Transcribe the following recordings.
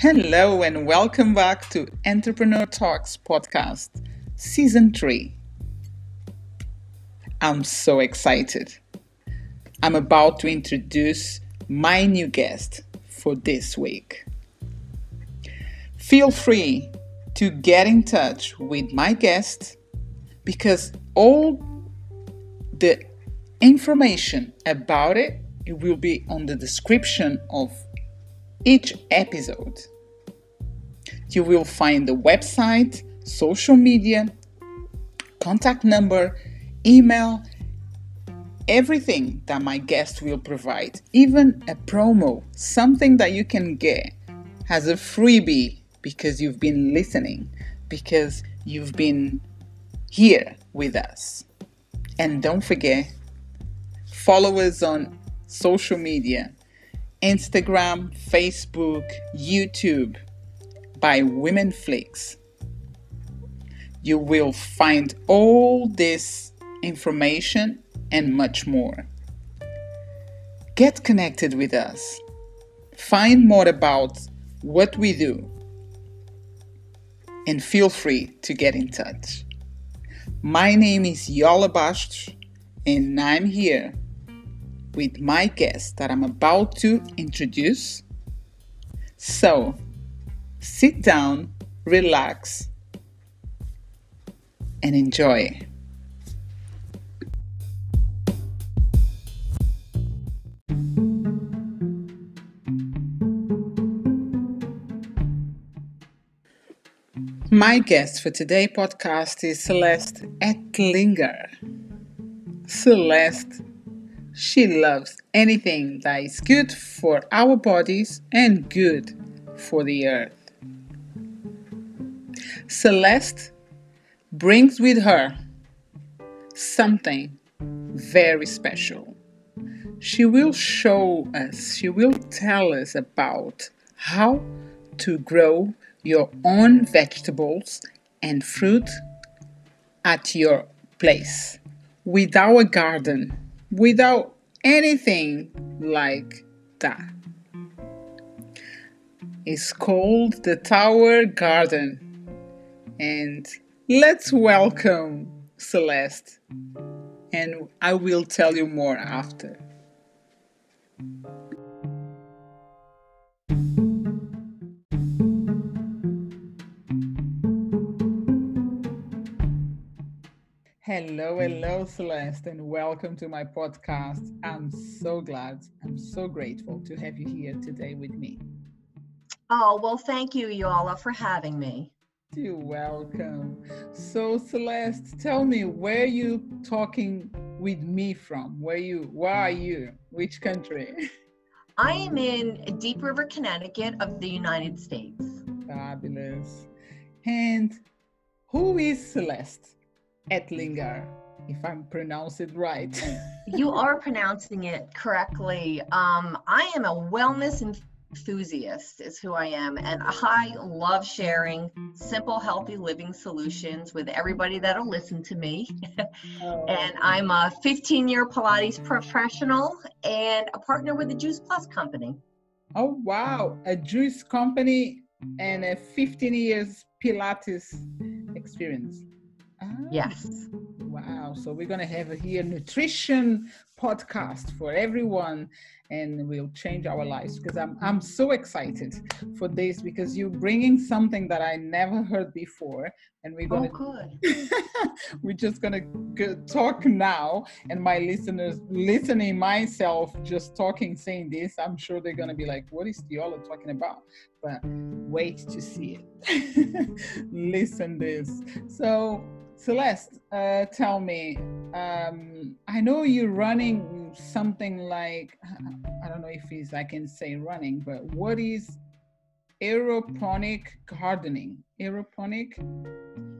Hello, and welcome back to Entrepreneur Talks podcast, season three. I'm so excited. I'm about to introduce my new guest for this week. Feel free to get in touch with my guest because all the information about it will be on the description of each episode. You will find the website, social media, contact number, email, everything that my guest will provide, even a promo, something that you can get as a freebie because you've been listening, because you've been here with us. And don't forget, follow us on social media Instagram, Facebook, YouTube by Women Flix. You will find all this information and much more. Get connected with us. Find more about what we do and feel free to get in touch. My name is Yola Bastos and I'm here with my guest that I'm about to introduce. So, sit down, relax, and enjoy. My guest for today's podcast is Celeste Etlinger. Celeste she loves anything that is good for our bodies and good for the earth. Celeste brings with her something very special. She will show us, she will tell us about how to grow your own vegetables and fruit at your place with our garden without anything like that. It's called the Tower Garden. And let's welcome Celeste. And I will tell you more after. Hello, hello, Celeste, and welcome to my podcast. I'm so glad, I'm so grateful to have you here today with me. Oh, well, thank you, Yola, for having me. You're welcome. So, Celeste, tell me where you talking with me from? Where you where are you? Which country? I am in Deep River, Connecticut of the United States. Fabulous. And who is Celeste? Etlinger, if I'm pronouncing it right. you are pronouncing it correctly. Um, I am a wellness enthusiast, is who I am, and I love sharing simple, healthy living solutions with everybody that'll listen to me. Oh. and I'm a 15 year Pilates professional and a partner with the Juice Plus company. Oh, wow. A juice company and a 15 years Pilates experience. Yes. Ah, wow. So we're going to have a here nutrition podcast for everyone and we'll change our lives because I'm, I'm so excited for this because you're bringing something that I never heard before and we're going oh, to we're just going to talk now and my listeners listening myself just talking saying this I'm sure they're going to be like what is Diola talking about but wait to see it listen this so Celeste, uh, tell me, um, I know you're running something like, I don't know if it's, I can say running, but what is aeroponic gardening? Aeroponic?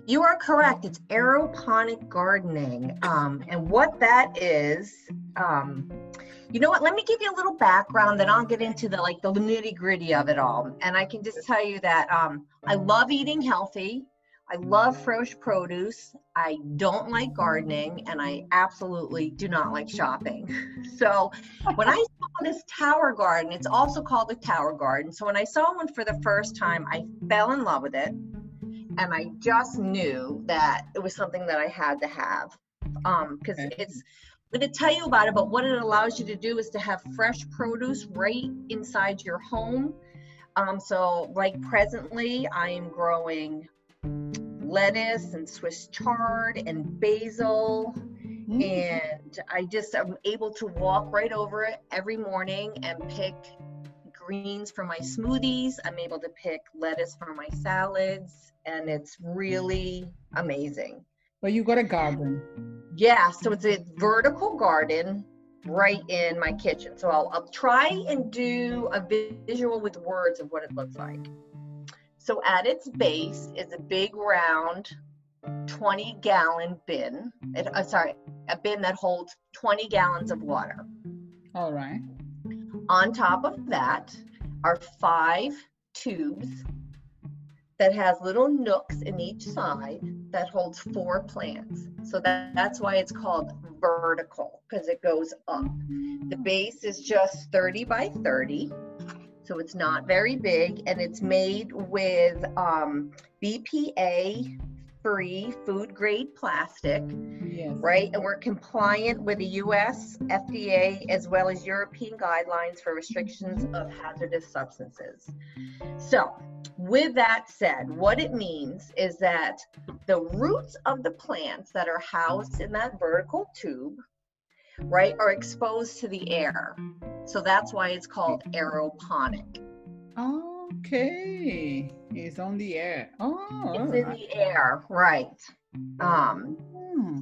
You are correct. It's aeroponic gardening. Um, and what that is, um, you know what? Let me give you a little background, then I'll get into the like the nitty gritty of it all. And I can just tell you that um, I love eating healthy. I love fresh produce. I don't like gardening and I absolutely do not like shopping. So when I saw this tower garden. It's also called a tower garden. So when I saw one for the first time, I fell in love with it. And I just knew that it was something that I had to have. Um, because it's I'm going to tell you about it, but what it allows you to do is to have fresh produce right inside your home. Um, so, like presently, I am growing lettuce and Swiss chard and basil, Mm. and I just am able to walk right over it every morning and pick greens for my smoothies. I'm able to pick lettuce for my salads, and it's really amazing. Well, you got a garden. Yeah, so it's a vertical garden right in my kitchen. So I'll, I'll try and do a visual with words of what it looks like. So at its base is a big round 20 gallon bin. It, uh, sorry, a bin that holds 20 gallons of water. All right. On top of that are five tubes that has little nooks in each side that holds four plants. So that, that's why it's called vertical because it goes up. The base is just 30 by 30. So it's not very big and it's made with um, BPA free food grade plastic Yes. right? And we're compliant with the US FDA as well as European guidelines for restrictions of hazardous substances. So, with that said, what it means is that the roots of the plants that are housed in that vertical tube, right, are exposed to the air. So that's why it's called aeroponic. Okay. It's on the air. Oh. It's in the air, right? Um, Hmm.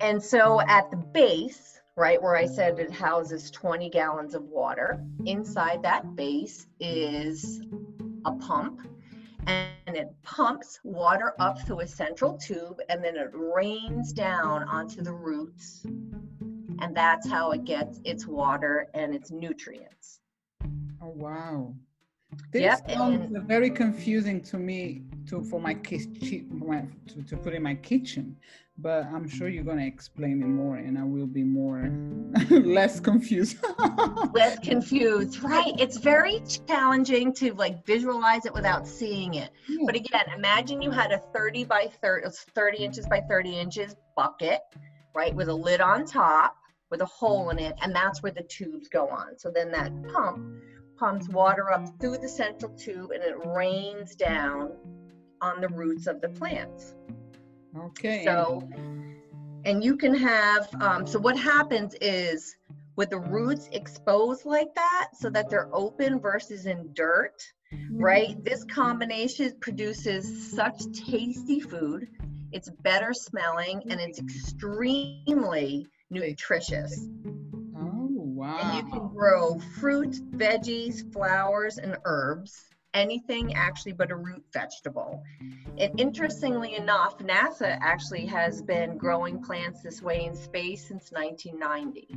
And so at the base, right where I said it houses 20 gallons of water, inside that base is a pump and it pumps water up through a central tube and then it rains down onto the roots. And that's how it gets its water and its nutrients. Oh wow. This Yep, sounds and- very confusing to me to for my kitchen to, to put in my kitchen, but I'm sure you're gonna explain it more and I will be more less confused. Less confused, right? It's very challenging to like visualize it without seeing it. But again, imagine you had a 30 by 30, 30 inches by 30 inches bucket, right, with a lid on top with a hole in it, and that's where the tubes go on. So then that pump pumps water up through the central tube and it rains down on the roots of the plants. okay. So, and you can have, um, so what happens is with the roots exposed like that, so that they're open versus in dirt, right? This combination produces such tasty food. It's better smelling and it's extremely nutritious. Oh wow. And you can grow fruits, veggies, flowers, and herbs. Anything actually but a root vegetable. And interestingly enough, NASA actually has been growing plants this way in space since 1990.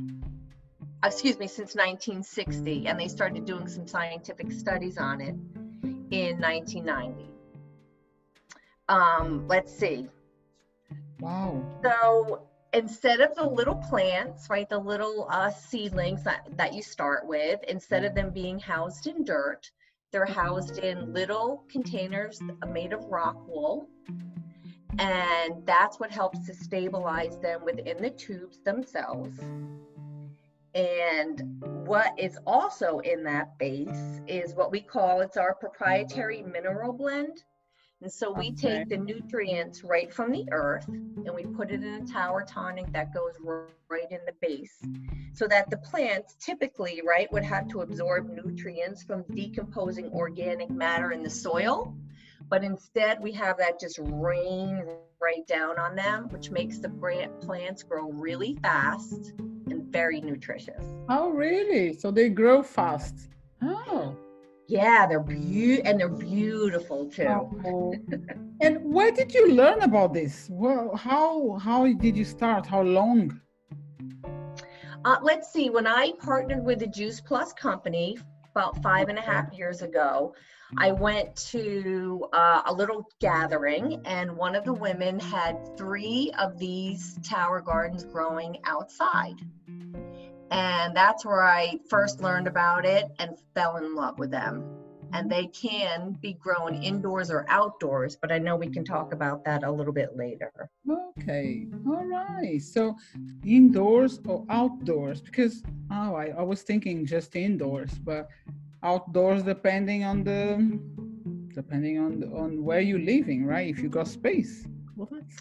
Excuse me, since 1960. And they started doing some scientific studies on it in 1990. Um, let's see. Wow. So instead of the little plants, right, the little uh, seedlings that, that you start with, instead of them being housed in dirt, they're housed in little containers made of rock wool. And that's what helps to stabilize them within the tubes themselves. And what is also in that base is what we call it's our proprietary mineral blend. And so we Okay. take the nutrients right from the earth and we put it in a tower tonic that goes right in the base so that the plants typically, right, would have to absorb nutrients from decomposing organic matter in the soil. But instead, we have that just rain right down on them, which makes the plant- plants grow really fast and very nutritious. Oh really? So they grow fast. Oh. Yeah, they're beau- and they're beautiful too. Oh. and where did you learn about this? Well, how how did you start? How long? Uh, let's see, when I partnered with the Juice Plus company about five and a half years ago, I went to uh, a little gathering, and one of the women had three of these tower gardens growing outside. And that's where I first learned about it and fell in love with them. And they can be grown indoors or outdoors, but I know we can talk about that a little bit later. Okay, all right. So indoors or outdoors? Because oh, I, I was thinking just indoors, but outdoors depending on the depending on the, on where you're living, right? If you got space. Well, that's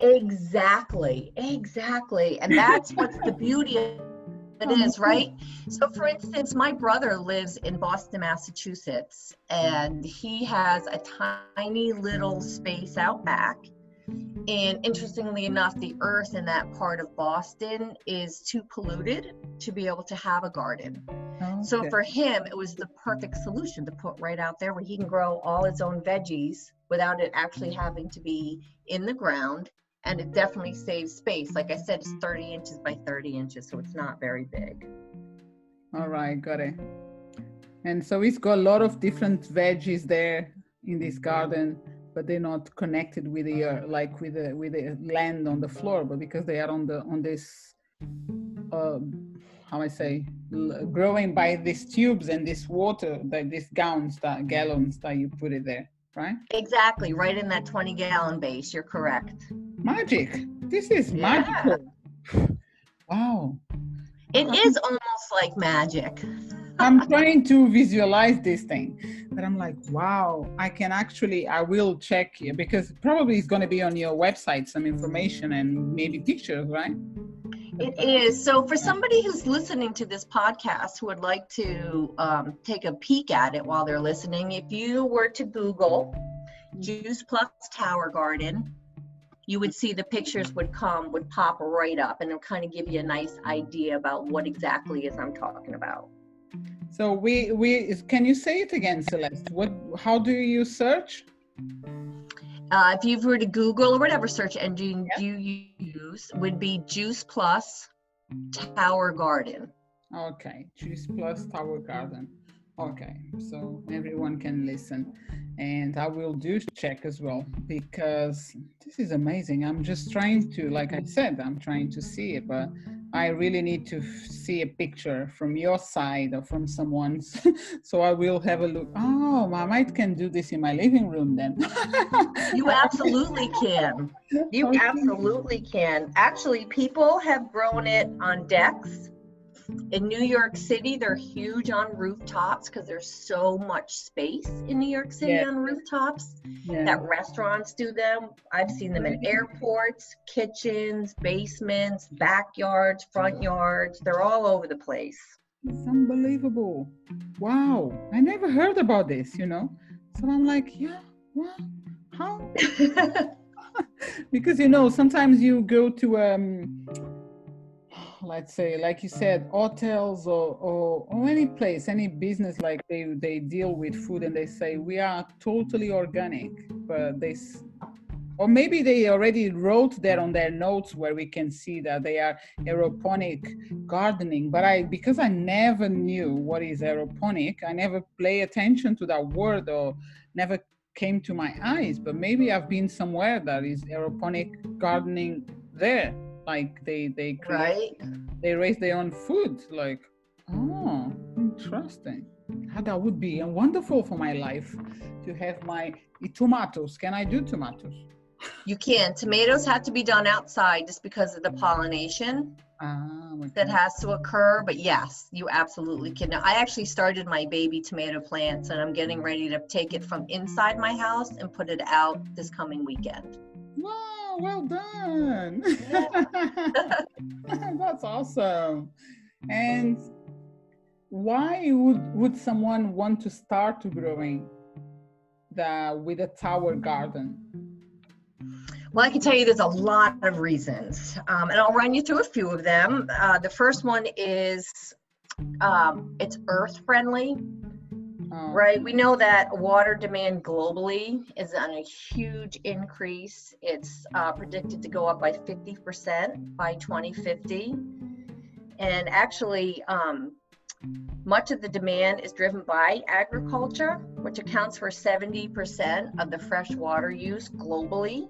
Exactly, exactly. And that's what's the beauty of it is, right? So, for instance, my brother lives in Boston, Massachusetts, and he has a tiny little space out back. And interestingly enough, the earth in that part of Boston is too polluted to be able to have a garden. So Okay. for him, it was the perfect solution to put right out there where he can grow all his own veggies without it actually having to be in the ground. And it definitely saves space. Like I said, it's 30 inches by 30 inches, so it's not very big. All right, got it. And so it's got a lot of different veggies there in this garden, but they're not connected with the uh, like with the with the land on the floor, but because they are on the on this uh, how I say l- growing by these tubes and this water, like these gallons that gallons that you put it there, right? Exactly, right in that 20 gallon base. You're correct. Magic. This is Yeah. magical. Wow. It is almost like magic. I'm trying to visualize this thing, but I'm like, wow, I can actually, I will check here because probably it's going to be on your website, some information and maybe pictures, right? It is. So, for somebody who's listening to this podcast who would like to um, take a peek at it while they're listening, if you were to Google Juice Plus Tower Garden, you would see the pictures would come, would pop right up, and it'll kind of give you a nice idea about what exactly is I'm talking about. So we, we, can you say it again, Celeste? What, how do you search? Uh, if you were to Google or whatever search engine you use, would be Juice Plus Tower Garden. Okay, Juice Plus Tower Garden. Okay, so everyone can listen. And I will do check as well because this is amazing. I'm just trying to, like I said, I'm trying to see it, but I really need to see a picture from your side or from someone's. so I will have a look. Oh, I might can do this in my living room then. You absolutely can. You absolutely can. Actually, people have grown it on decks. In New York City, they're huge on rooftops because there's so much space in New York City Yeah. on rooftops Yeah. that restaurants do them. I've seen them in airports, kitchens, basements, backyards, front yards. They're all over the place. It's unbelievable. Wow. I never heard about this, you know? So I'm like, yeah, what? How? because, you know, sometimes you go to, um, let's say, like you said, mm. hotels or, or, or any place, any business, like they, they deal with food and they say, we are totally organic, but they, s- or maybe they already wrote that on their notes where we can see that they are aeroponic gardening but i because i never knew what is aeroponic i never pay attention to that word or never came to my eyes but maybe i've been somewhere that is aeroponic gardening there like they they create right? they raise their own food like oh mm. interesting how that would be wonderful for my life to have my tomatoes can i do tomatoes You can. Tomatoes have to be done outside just because of the mm. pollination. ah, okay. that has to occur, but yes, you absolutely can. I actually started my baby tomato plants and I'm getting ready to take it from inside my house and put it out this coming weekend. Wow, well done. That's awesome. And why would would someone want to start growing the with a tower garden? Well, I can tell you there's a lot of reasons, um, and I'll run you through a few of them. Uh, the first one is um, it's earth friendly. Oh, Right. We know that water demand globally is on a huge increase. It's uh, predicted to go up by 50% by 2050. And actually, um, much of the demand is driven by agriculture, which accounts for 70% of the fresh water use globally.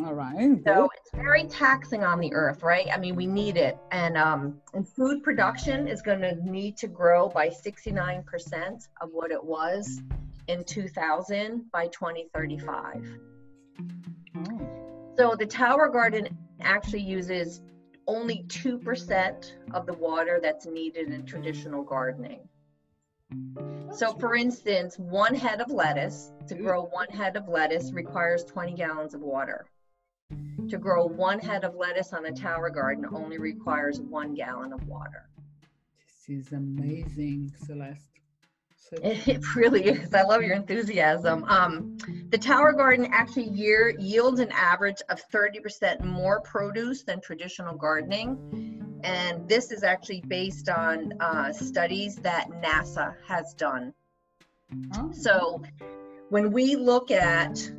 All right. So it's very taxing on the earth, right? I mean, we need it. And um, and food production is going to need to grow by 69% of what it was in 2000 by 2035. Oh. So the Tower Garden actually uses only 2% of the water that's needed in traditional gardening. So, for instance, one head of lettuce, to grow one head of lettuce, requires 20 gallons of water. To grow one head of lettuce on a tower garden only requires one gallon of water. This is amazing, Celeste. It really is. I love your enthusiasm. Um, the Tower Garden actually year, yields an average of 30% more produce than traditional gardening. And this is actually based on uh, studies that NASA has done. Oh. So when we look at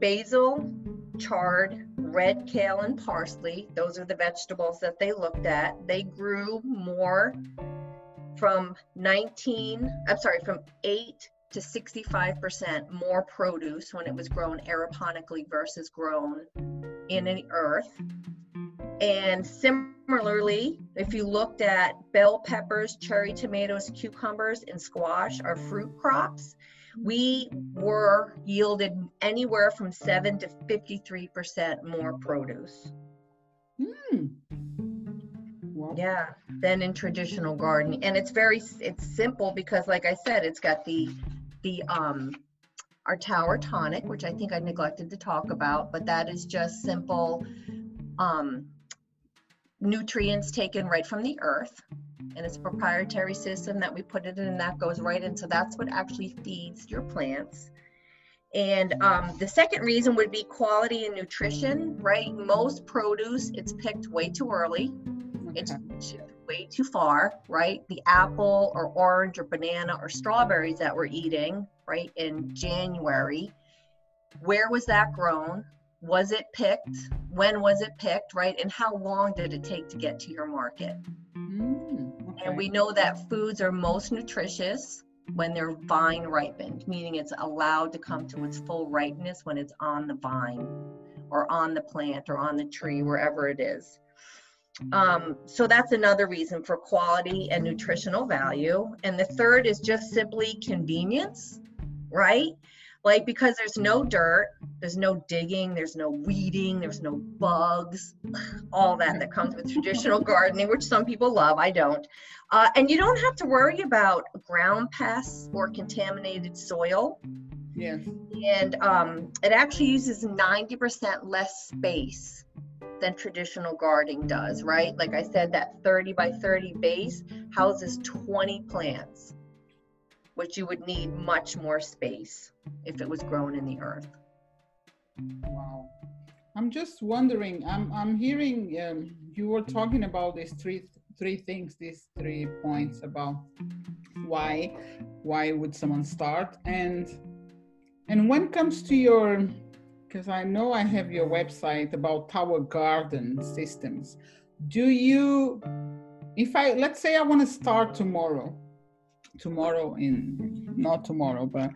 basil, chard, red kale, and parsley, those are the vegetables that they looked at, they grew more from 19, I'm sorry, from 8 to 65% more produce when it was grown aeroponically versus grown in the earth. And similarly, if you looked at bell peppers, cherry tomatoes, cucumbers, and squash, our fruit crops, we were yielded anywhere from 7 to 53% more produce. Mm. Yeah, than in traditional gardening. And it's very it's simple because like I said, it's got the the um our tower tonic, which I think I neglected to talk about, but that is just simple um nutrients taken right from the earth and it's a proprietary system that we put it in and that goes right in so that's what actually feeds your plants and um, the second reason would be quality and nutrition right most produce it's picked way too early it's way too far, right? The apple or orange or banana or strawberries that we're eating, right, in January, where was that grown? Was it picked? When was it picked, right? And how long did it take to get to your market? Mm, okay. And we know that foods are most nutritious when they're vine ripened, meaning it's allowed to come to its full ripeness when it's on the vine or on the plant or on the tree, wherever it is. Um, so that's another reason for quality and nutritional value. And the third is just simply convenience, right? Like because there's no dirt, there's no digging, there's no weeding, there's no bugs, all that that comes with traditional gardening, which some people love, I don't. Uh, and you don't have to worry about ground pests or contaminated soil. Yes. And um, it actually uses 90% less space than traditional gardening does, right? Like I said, that 30 by 30 base houses 20 plants, which you would need much more space if it was grown in the earth. Wow. I'm just wondering, I'm, I'm hearing um, you were talking about these three three things, these three points about why why would someone start and and when comes to your because I know I have your website about tower garden systems. Do you, if I, let's say I want to start tomorrow, tomorrow in, not tomorrow, but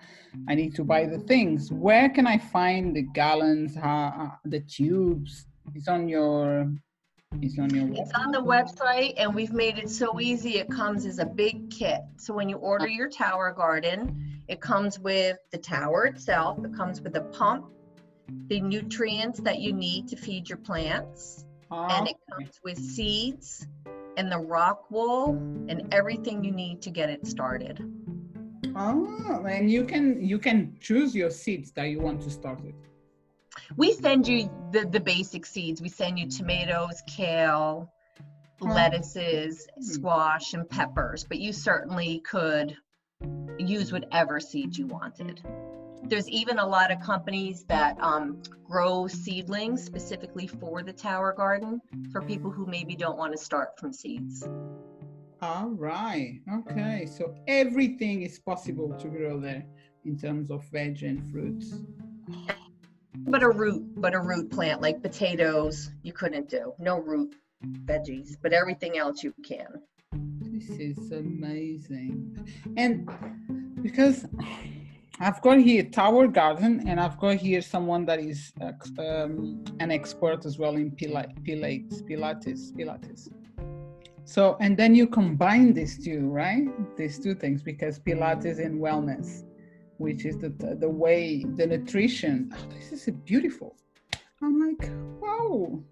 I need to buy the things. Where can I find the gallons, uh, the tubes? It's on your it's on your It's on the website and we've made it so easy. It comes as a big kit. So when you order your tower garden, it comes with the tower itself, it comes with a pump, the nutrients that you need to feed your plants. And it comes with seeds and the rock wool and everything you need to get it started. Oh, and you can you can choose your seeds that you want to start with. We send you the, the basic seeds. We send you tomatoes, kale, lettuces, hmm. squash, and peppers, but you certainly could use whatever seeds you wanted. There's even a lot of companies that um, grow seedlings specifically for the tower garden for people who maybe don't want to start from seeds. All right. Okay. So everything is possible to grow there in terms of veg and fruits. But a root, but a root plant like potatoes, you couldn't do. No root veggies, but everything else you can. This is amazing. And because I've got here Tower Garden, and I've got here someone that is uh, um, an expert as well in Pilates, Pilates, Pilates. So, and then you combine these two, right? These two things because Pilates and wellness, which is the the way the nutrition. Oh, this is beautiful. I'm like, wow.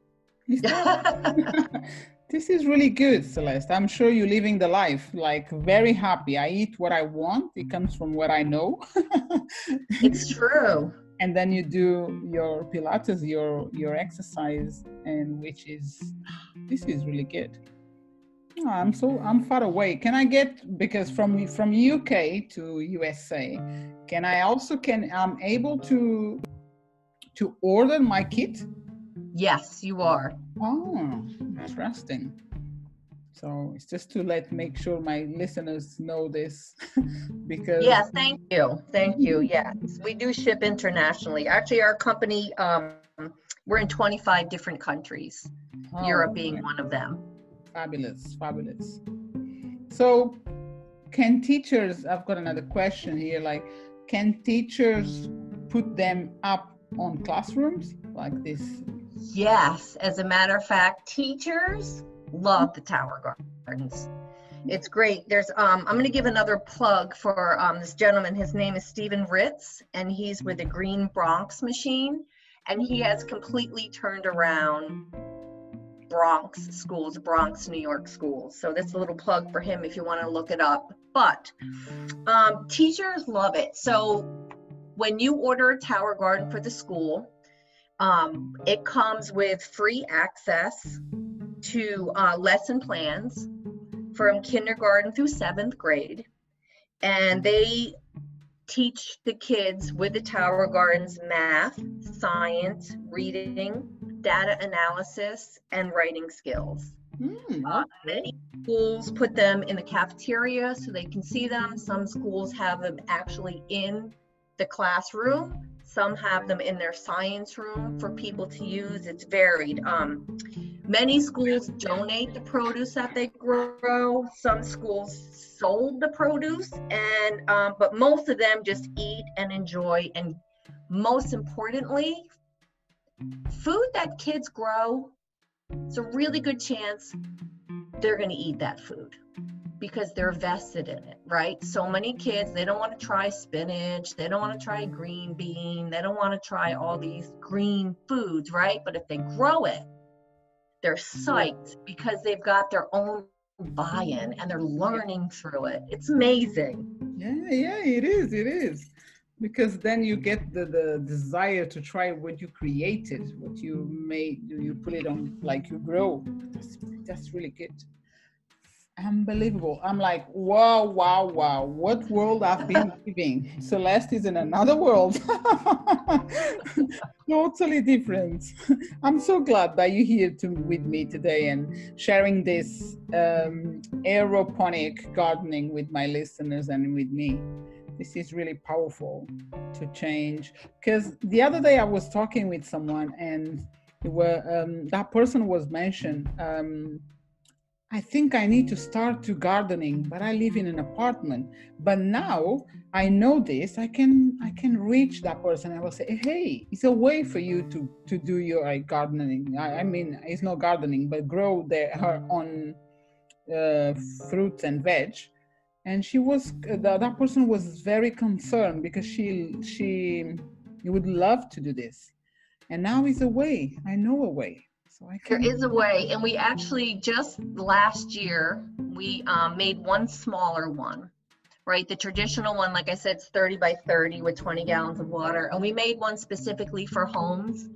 this is really good, Celeste. I'm sure you're living the life like very happy. I eat what I want. It comes from what I know. it's true. And then you do your Pilates, your your exercise, and which is this is really good. Oh, I'm so I'm far away. Can I get because from from UK to USA, can I also can I'm able to to order my kit? Yes, you are. Oh, interesting. So it's just to let make sure my listeners know this because Yes, thank you. Thank you. Yes. We do ship internationally. Actually our company um we're in 25 different countries. Oh, Europe being okay. one of them. Fabulous, fabulous. So can teachers I've got another question here like can teachers put them up on classrooms like this? Yes, as a matter of fact, teachers love the Tower Gardens. It's great. There's um I'm going to give another plug for um this gentleman. His name is Stephen Ritz and he's with the Green Bronx machine and he has completely turned around Bronx schools, Bronx, New York schools. So that's a little plug for him if you want to look it up. But um, teachers love it. So when you order a tower garden for the school, um, it comes with free access to uh, lesson plans from kindergarten through seventh grade. And they teach the kids with the Tower Gardens math, science, reading, data analysis, and writing skills. Mm, uh, many schools put them in the cafeteria so they can see them. Some schools have them actually in the classroom. Some have them in their science room for people to use. It's varied. Um, many schools donate the produce that they grow. Some schools sold the produce, and um, but most of them just eat and enjoy. And most importantly, food that kids grow, it's a really good chance they're going to eat that food because they're vested in it, right? So many kids, they don't want to try spinach, they don't want to try mm-hmm. green bean, they don't want to try all these green foods, right? But if they grow it, they're mm-hmm. psyched because they've got their own buy-in and they're learning through it. It's amazing. Yeah, yeah, it is. It is. Because then you get the, the desire to try what you created, what you made, you put it on like you grow. That's, that's really good unbelievable. I'm like, wow, wow, wow. What world I've been living. Celeste is in another world. totally different. I'm so glad that you're here to, with me today and sharing this um, aeroponic gardening with my listeners and with me. This is really powerful to change. Because the other day I was talking with someone and were, um, that person was mentioned. Um, I think I need to start to gardening, but I live in an apartment. But now I know this, I can I can reach that person. I will say, hey, it's a way for you to to do your uh, gardening. I, I, mean, it's not gardening, but grow their her own uh, fruits and veg. And she was uh, that person was very concerned because she she would love to do this, and now it's a way. I know a way. So I there is a way, and we actually just last year we um, made one smaller one, right? The traditional one, like I said, it's 30 by 30 with 20 gallons of water, and we made one specifically for homes.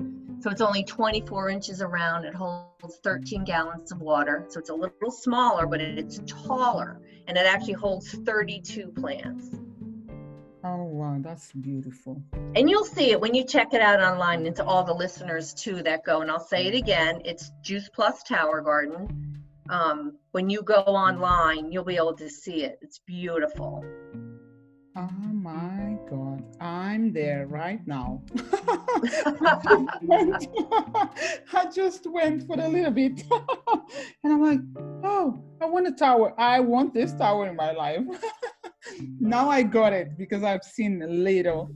So it's only 24 inches around. It holds 13 gallons of water. So it's a little smaller, but it's taller, and it actually holds 32 plants. Oh, wow, that's beautiful. And you'll see it when you check it out online and to all the listeners too that go. And I'll say it again it's Juice Plus Tower Garden. Um, when you go online, you'll be able to see it. It's beautiful. Oh my God, I'm there right now. I just went for a little bit. and I'm like, oh, I want a tower. I want this tower in my life. now I got it because I've seen a little.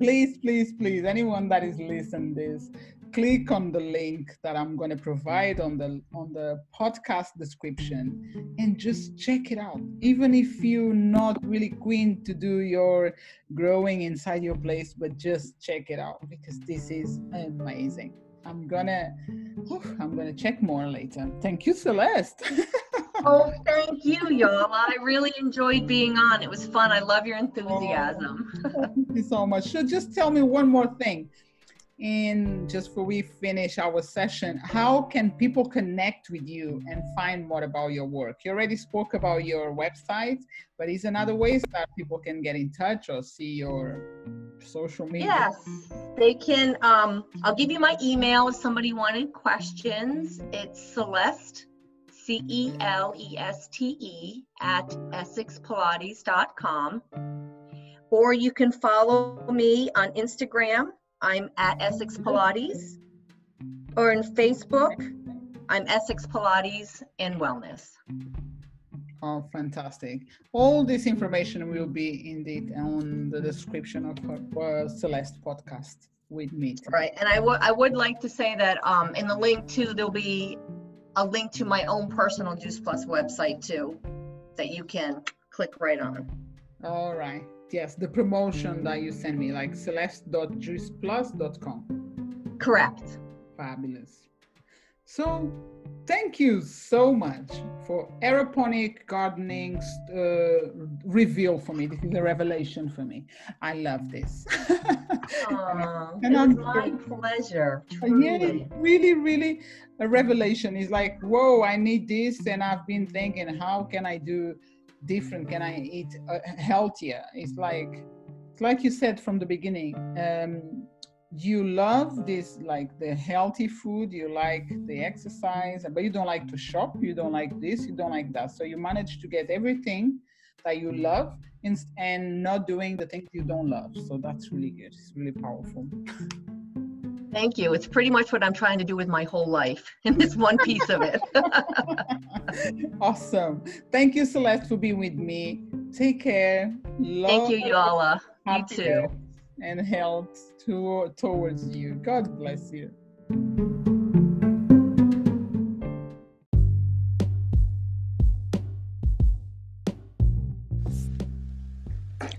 Please, please, please, anyone that is listening this, click on the link that I'm going to provide on the on the podcast description and just check it out. Even if you're not really keen to do your growing inside your place, but just check it out because this is amazing. I'm gonna I'm gonna check more later. Thank you, Celeste. oh, thank you, Yola. I really enjoyed being on. It was fun. I love your oh, enthusiasm. Oh, thank you so much. So just tell me one more thing and just before we finish our session, how can people connect with you and find more about your work? You already spoke about your website, but is another ways that people can get in touch or see your social media? Yes, they can. Um, I'll give you my email if somebody wanted questions. It's Celeste, C E L E S T E, at EssexPilates.com. Or you can follow me on Instagram I'm at Essex Pilates. Or in Facebook, I'm Essex Pilates and Wellness. Oh, fantastic. All this information will be indeed on the description of her, uh, Celeste podcast with me. Right. And I, w- I would like to say that um, in the link too, there'll be a link to my own personal Juice Plus website too that you can click right on. All right yes, the promotion that you sent me, like celeste.juiceplus.com. Correct. Fabulous. So, thank you so much for aeroponic gardening uh, reveal for me. This is a revelation for me. I love this. Aww, and it's my pleasure. Truly. Yeah, really, really a revelation. Is like, whoa, I need this, and I've been thinking, how can I do different can i eat uh, healthier? It's like like you said from the beginning um, you love this like the healthy food you like the exercise but you don't like to shop you don't like this you don't like that. So you manage to get everything that you love and not doing the things you don't love. So that's really good. It's really powerful. Thank you. It's pretty much what I'm trying to do with my whole life in this one piece of it. awesome. Thank you, Celeste, for being with me. Take care. Love Thank you, Yola. You too. And health to, towards you. God bless you.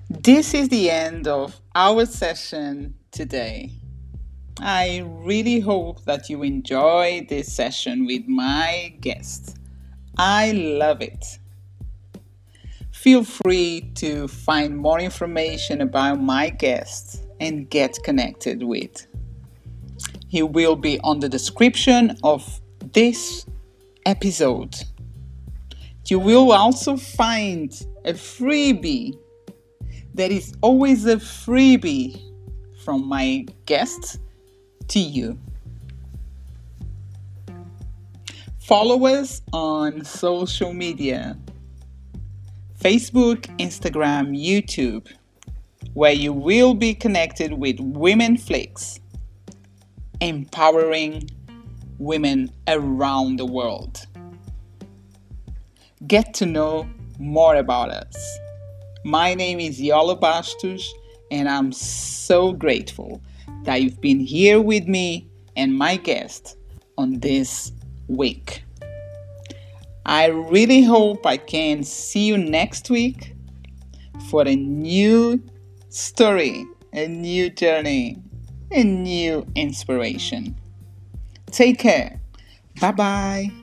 This is the end of our session today. I really hope that you enjoy this session with my guest. I love it. Feel free to find more information about my guest and get connected with. He will be on the description of this episode. You will also find a freebie. There is always a freebie from my guest to you. Follow us on social media Facebook, Instagram, YouTube, where you will be connected with Women Flix, empowering women around the world. Get to know more about us. My name is Yola Bastos, and I'm so grateful that you've been here with me and my guest on this week. I really hope I can see you next week for a new story, a new journey, a new inspiration. Take care. Bye bye.